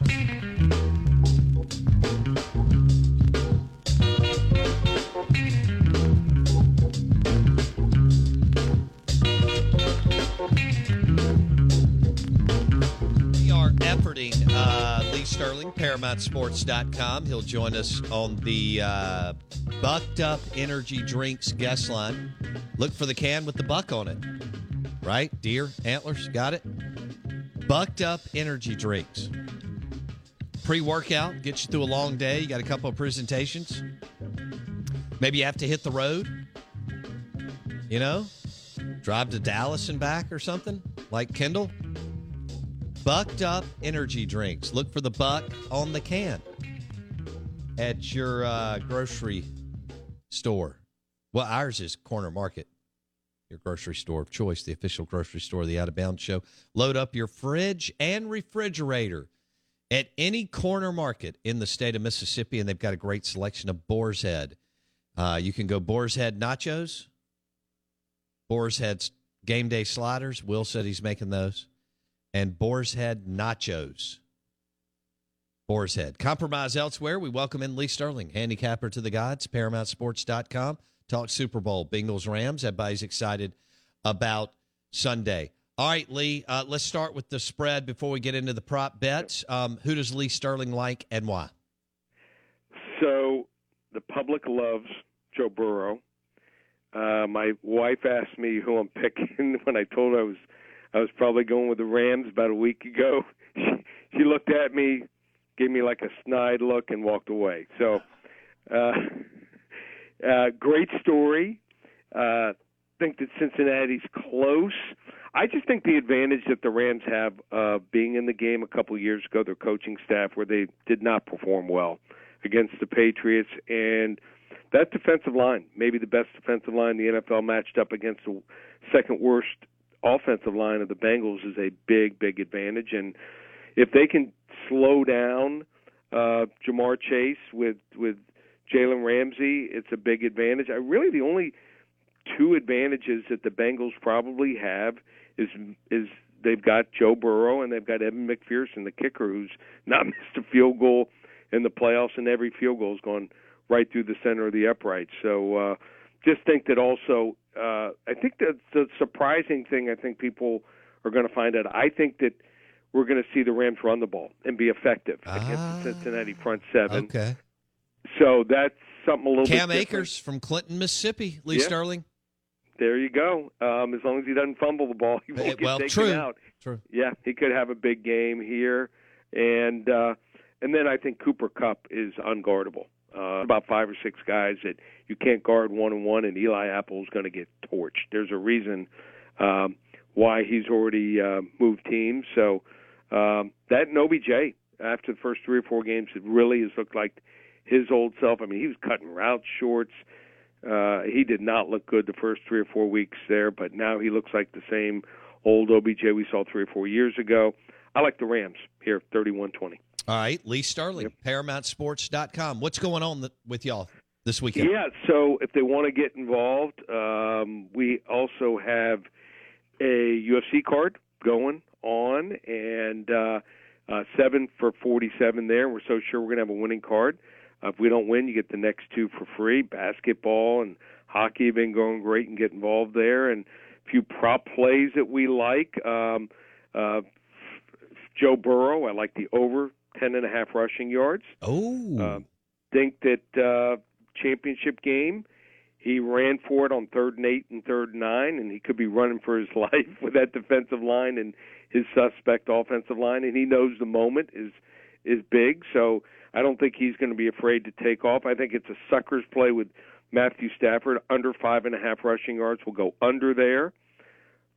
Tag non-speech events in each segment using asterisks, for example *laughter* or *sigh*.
We are efforting uh, Lee Sterling, ParamountSports.com. He'll join us on the uh, Bucked Up Energy Drinks guest line. Look for the can with the buck on it. Right? Deer, antlers, got it? Bucked Up Energy Drinks. Pre workout, gets you through a long day. You got a couple of presentations. Maybe you have to hit the road. You know? Drive to Dallas and back or something like Kendall. Bucked Up Energy Drinks. Look for the buck on the can at your uh, grocery store. Well, ours is Corner Market, your grocery store of choice, the official grocery store of the Out of Bounds Show. Load up your fridge and refrigerator at any corner market in the state of Mississippi, and they've got a great selection of Boar's Head. Uh, you can go Boar's Head nachos, Boar's Head game day sliders. Will said he's making those and Boar's Head Nachos. Boar's Head. Compromise elsewhere. We welcome in Lee Sterling, handicapper to the gods, ParamountSports.com. Talk Super Bowl, Bengals Rams. Everybody's excited about Sunday. All right, Lee, uh, let's start with the spread before we get into the prop bets. Um, who does Lee Sterling like and why? So the public loves Joe Burrow. Uh, my wife asked me who I'm *laughs* picking when I told her I was I was probably going with the Rams about a week ago. *laughs* She, she looked at me, gave me like a snide look, and walked away. So, uh, *laughs* uh, great story. Uh, think that Cincinnati's close. I just think the advantage that the Rams have uh, being in the game a couple years ago, their coaching staff, where they did not perform well against the Patriots, and that defensive line, maybe the best defensive line the NFL, matched up against the second worst offensive line of the Bengals is a big, big advantage. And if they can slow down uh, Ja'Marr Chase with with Jalen Ramsey, it's a big advantage. I really the only two advantages that the Bengals probably have is is they've got Joe Burrow and they've got Evan McPherson, the kicker, who's not *laughs* missed a field goal in the playoffs, and every field goal has gone right through the center of the upright. So uh, just think that also uh, I think that the surprising thing I think people are going to find out. I think that we're going to see the Rams run the ball and be effective ah, against the Cincinnati front seven. Okay. So that's something a little bit. Cam Akers from Clinton, Mississippi. Lee Yeah. Sterling. There you go. Um, as long as he doesn't fumble the ball, *laughs* he won't Eh, get well, taken true. out. True. Yeah, he could have a big game here, and uh, and then I think Cooper Kupp is unguardable. Uh, about five or six guys that you can't guard one on one, and Eli Apple is going to get torched. There's a reason um, why he's already uh, moved teams. So um, that and OBJ after the first three or four games, it really has looked like his old self. I mean, he was cutting routes shorts. Uh, he did not look good the first three or four weeks there, but now he looks like the same old OBJ we saw three or four years ago. I like the Rams here, thirty-one twenty. All right, Lee Sterling, ParamountSports.com. What's going on th- with y'all this weekend? Yeah, so if they want to get involved, um, we also have a UFC card going on, and uh, uh, seven for forty-seven there. We're so sure we're going to have a winning card. Uh, if we don't win, you get the next two for free. Basketball and hockey have been going great, and get involved there. And a few prop plays that we like. Um, uh, Joe Burrow, I like the over ten and a half rushing yards. Oh, Uh, think that uh, championship game, he ran for it on third and eight and third and nine, and he could be running for his *laughs* life with that defensive line and his suspect offensive line, and he knows the moment is is big. So I don't think he's going to be afraid to take off. I think it's a suckers play with Matthew Stafford under five and a half rushing yards. We'll go under there.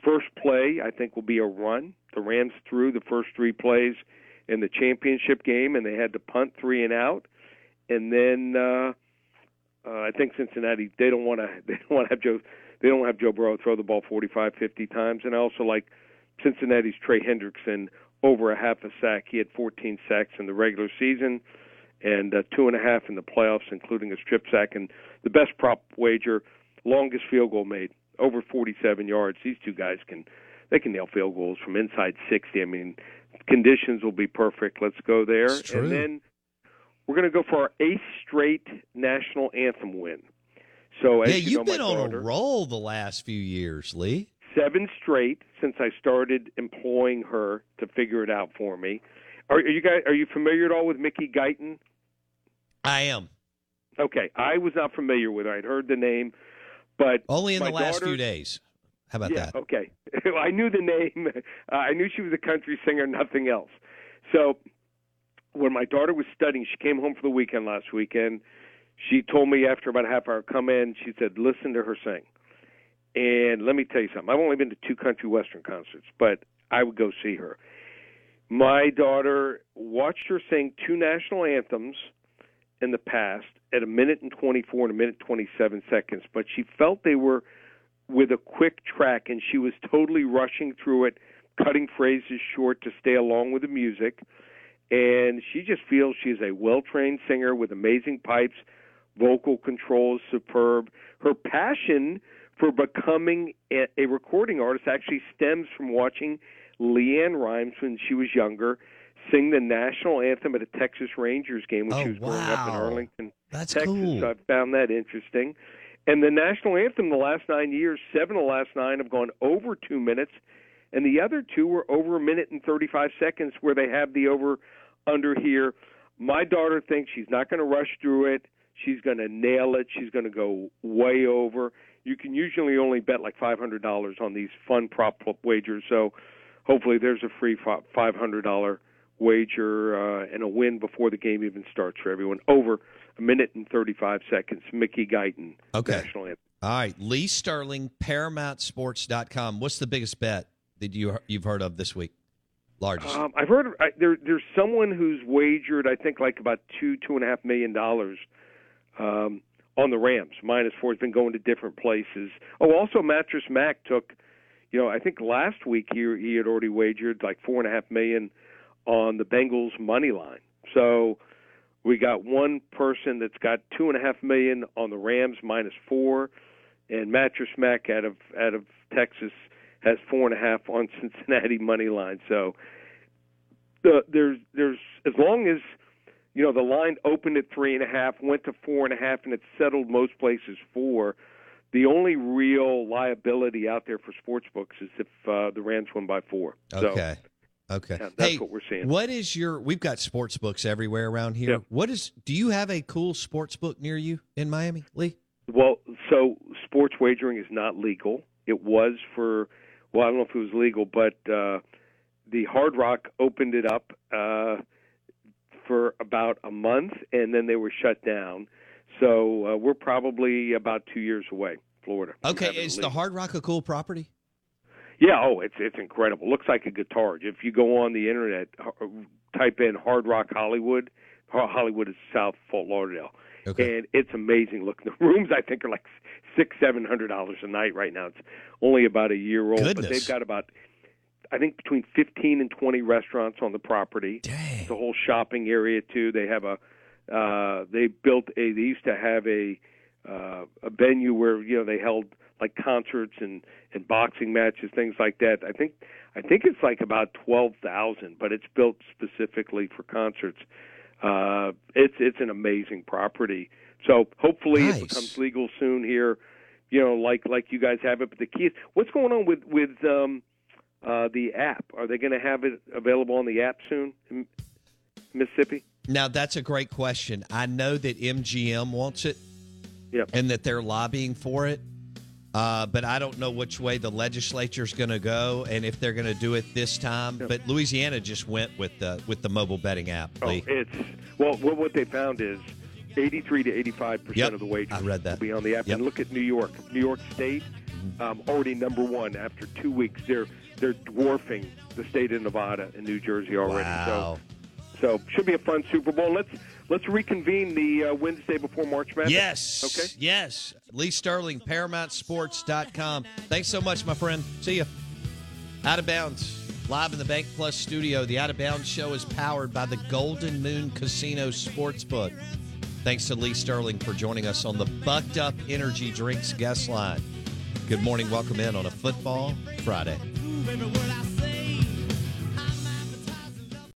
First play, I think, will be a run. The Rams threw the first three plays in the championship game, and they had to punt three and out. And then uh, uh, I think Cincinnati they don't want to *laughs* they don't want to have Joe they don't have Joe Burrow throw the ball 45, 50 times. And I also like Cincinnati's Trey Hendrickson over a half a sack. He had 14 sacks in the regular season and uh, two and a half in the playoffs, including a strip sack. And the best prop wager, longest field goal made, over 47 yards. These two guys can they can nail field goals from inside 60. I mean, conditions will be perfect. Let's go there, and then we're going to go for our eighth straight national anthem win. So, as yeah, you you've know, been on daughter- a roll the last few years, Lee. seven straight since I started employing her to figure it out for me. Are, are you guys are you familiar at all with Mickey Guyton? I am Okay, I was not familiar with her. I'd heard the name, but only in the last daughter- few days. How about yeah, that? okay. *laughs* I knew the name. Uh, *laughs* I knew she was a country singer, nothing else. So when my daughter was studying, she came home for the weekend last weekend. She told me after about a half hour, come in. She said, "Listen to her sing." And let me tell you something. I've only been to two country western concerts, but I would go see her. My daughter watched her sing two national anthems in the past at a minute and 24 and a minute 27 seconds, but she felt they were with a quick track and she was totally rushing through it, cutting phrases short to stay along with the music. And she just feels she's a well trained singer with amazing pipes, vocal control is superb. Her passion for becoming a, a recording artist actually stems from watching LeAnn Rimes when she was younger sing the national anthem at a Texas Rangers game when Oh, she was growing up in. Arlington, That's Texas. cool. I found that interesting. And the national anthem, the last nine years, seven of the last nine have gone over two minutes, and the other two were over a minute and 35 seconds, where they have the over under here. My daughter thinks she's not going to rush through it. She's going to nail it. She's going to go way over. You can usually only bet like $500 on these fun prop wagers. So hopefully there's a free $500 wager uh, and a win before the game even starts for everyone. Over a minute and 35 seconds. Mickey Guyton, Okay. national anthem. All right, Lee Sterling, ParamountSports.com. What's the biggest bet that you you've heard of this week? Largest. Um, I've heard I, there. There's someone who's wagered, I think, like about two, two and a half million dollars um, on the Rams. Minus four has been going to different places. Oh, also Mattress Mac took, you know, I think last week he he had already wagered like four and a half million on the Bengals money line. So we got one person that's got two and a half million on the Rams minus four, and Mattress Mac out of out of Texas has four and a half on *laughs* Cincinnati money line. So the there's there's as long as you know the line opened at three and a half, went to four and a half, and it settled most places four. The only real liability out there for sports books is if uh, the Rams win by four. So, okay. Yeah, that's hey, what we're seeing. what is your? We've got sports books everywhere around here. Yeah. What is? Do you have a cool sports book near you in Miami, Lee? Well, so sports wagering is not legal. It was for, well, I don't know if it was legal, but uh, the Hard Rock opened it up uh, for about a month, and then they were shut down. So uh, we're probably about two years away, Florida. Okay. is the. Hard Rock a cool property? Yeah, oh, it's it's incredible. Looks like a guitar. If you go on the internet, uh, type in Hard Rock Hollywood. Hollywood is South Fort Lauderdale, Okay. and it's amazing. Look, *laughs* the rooms I think are like six, seven hundred dollars a night right now. It's only about a year old, but they've got about I think between fifteen and twenty restaurants on the property. Dang. The whole shopping area too. They have a uh, they built a. They used to have a uh, a venue where you know they held like concerts and and boxing matches, things like that. I think I think it's like about twelve thousand, but it's built specifically for concerts. Uh, it's it's an amazing property. So hopefully Nice. it becomes legal soon here. You know, like like you guys have it. But the key is what's going on with with um, uh, the app. Are they going to have it available on the app soon in Mississippi? Now that's a great question. I know that MGM wants it, Yep. and that they're lobbying for it. Uh, but I don't know which way the legislature's going to go, and if they're going to do it this time. But Louisiana just went with the with the mobile betting app. Oh, it's well. What what they found is eighty-three to eighty-five Yep, percent of the wagers I read that. will be on the app. Yep. And look at New York. New York State um, already number one after two weeks. They're they're dwarfing the state of Nevada and New Jersey already. Wow. So so should be a fun Super Bowl. Let's let's reconvene the uh, Wednesday before March Madness. Yes. Okay. Yes. Lee Sterling, ParamountSports.com. Thanks so much, my friend. See you. Out of Bounds, live in the Bank Plus studio. The Out of Bounds show is powered by the Golden Moon Casino Sportsbook. Thanks to Lee Sterling for joining us on the Bucked Up Energy Drinks guest line. Good morning. Welcome in on a football Friday. Moving the world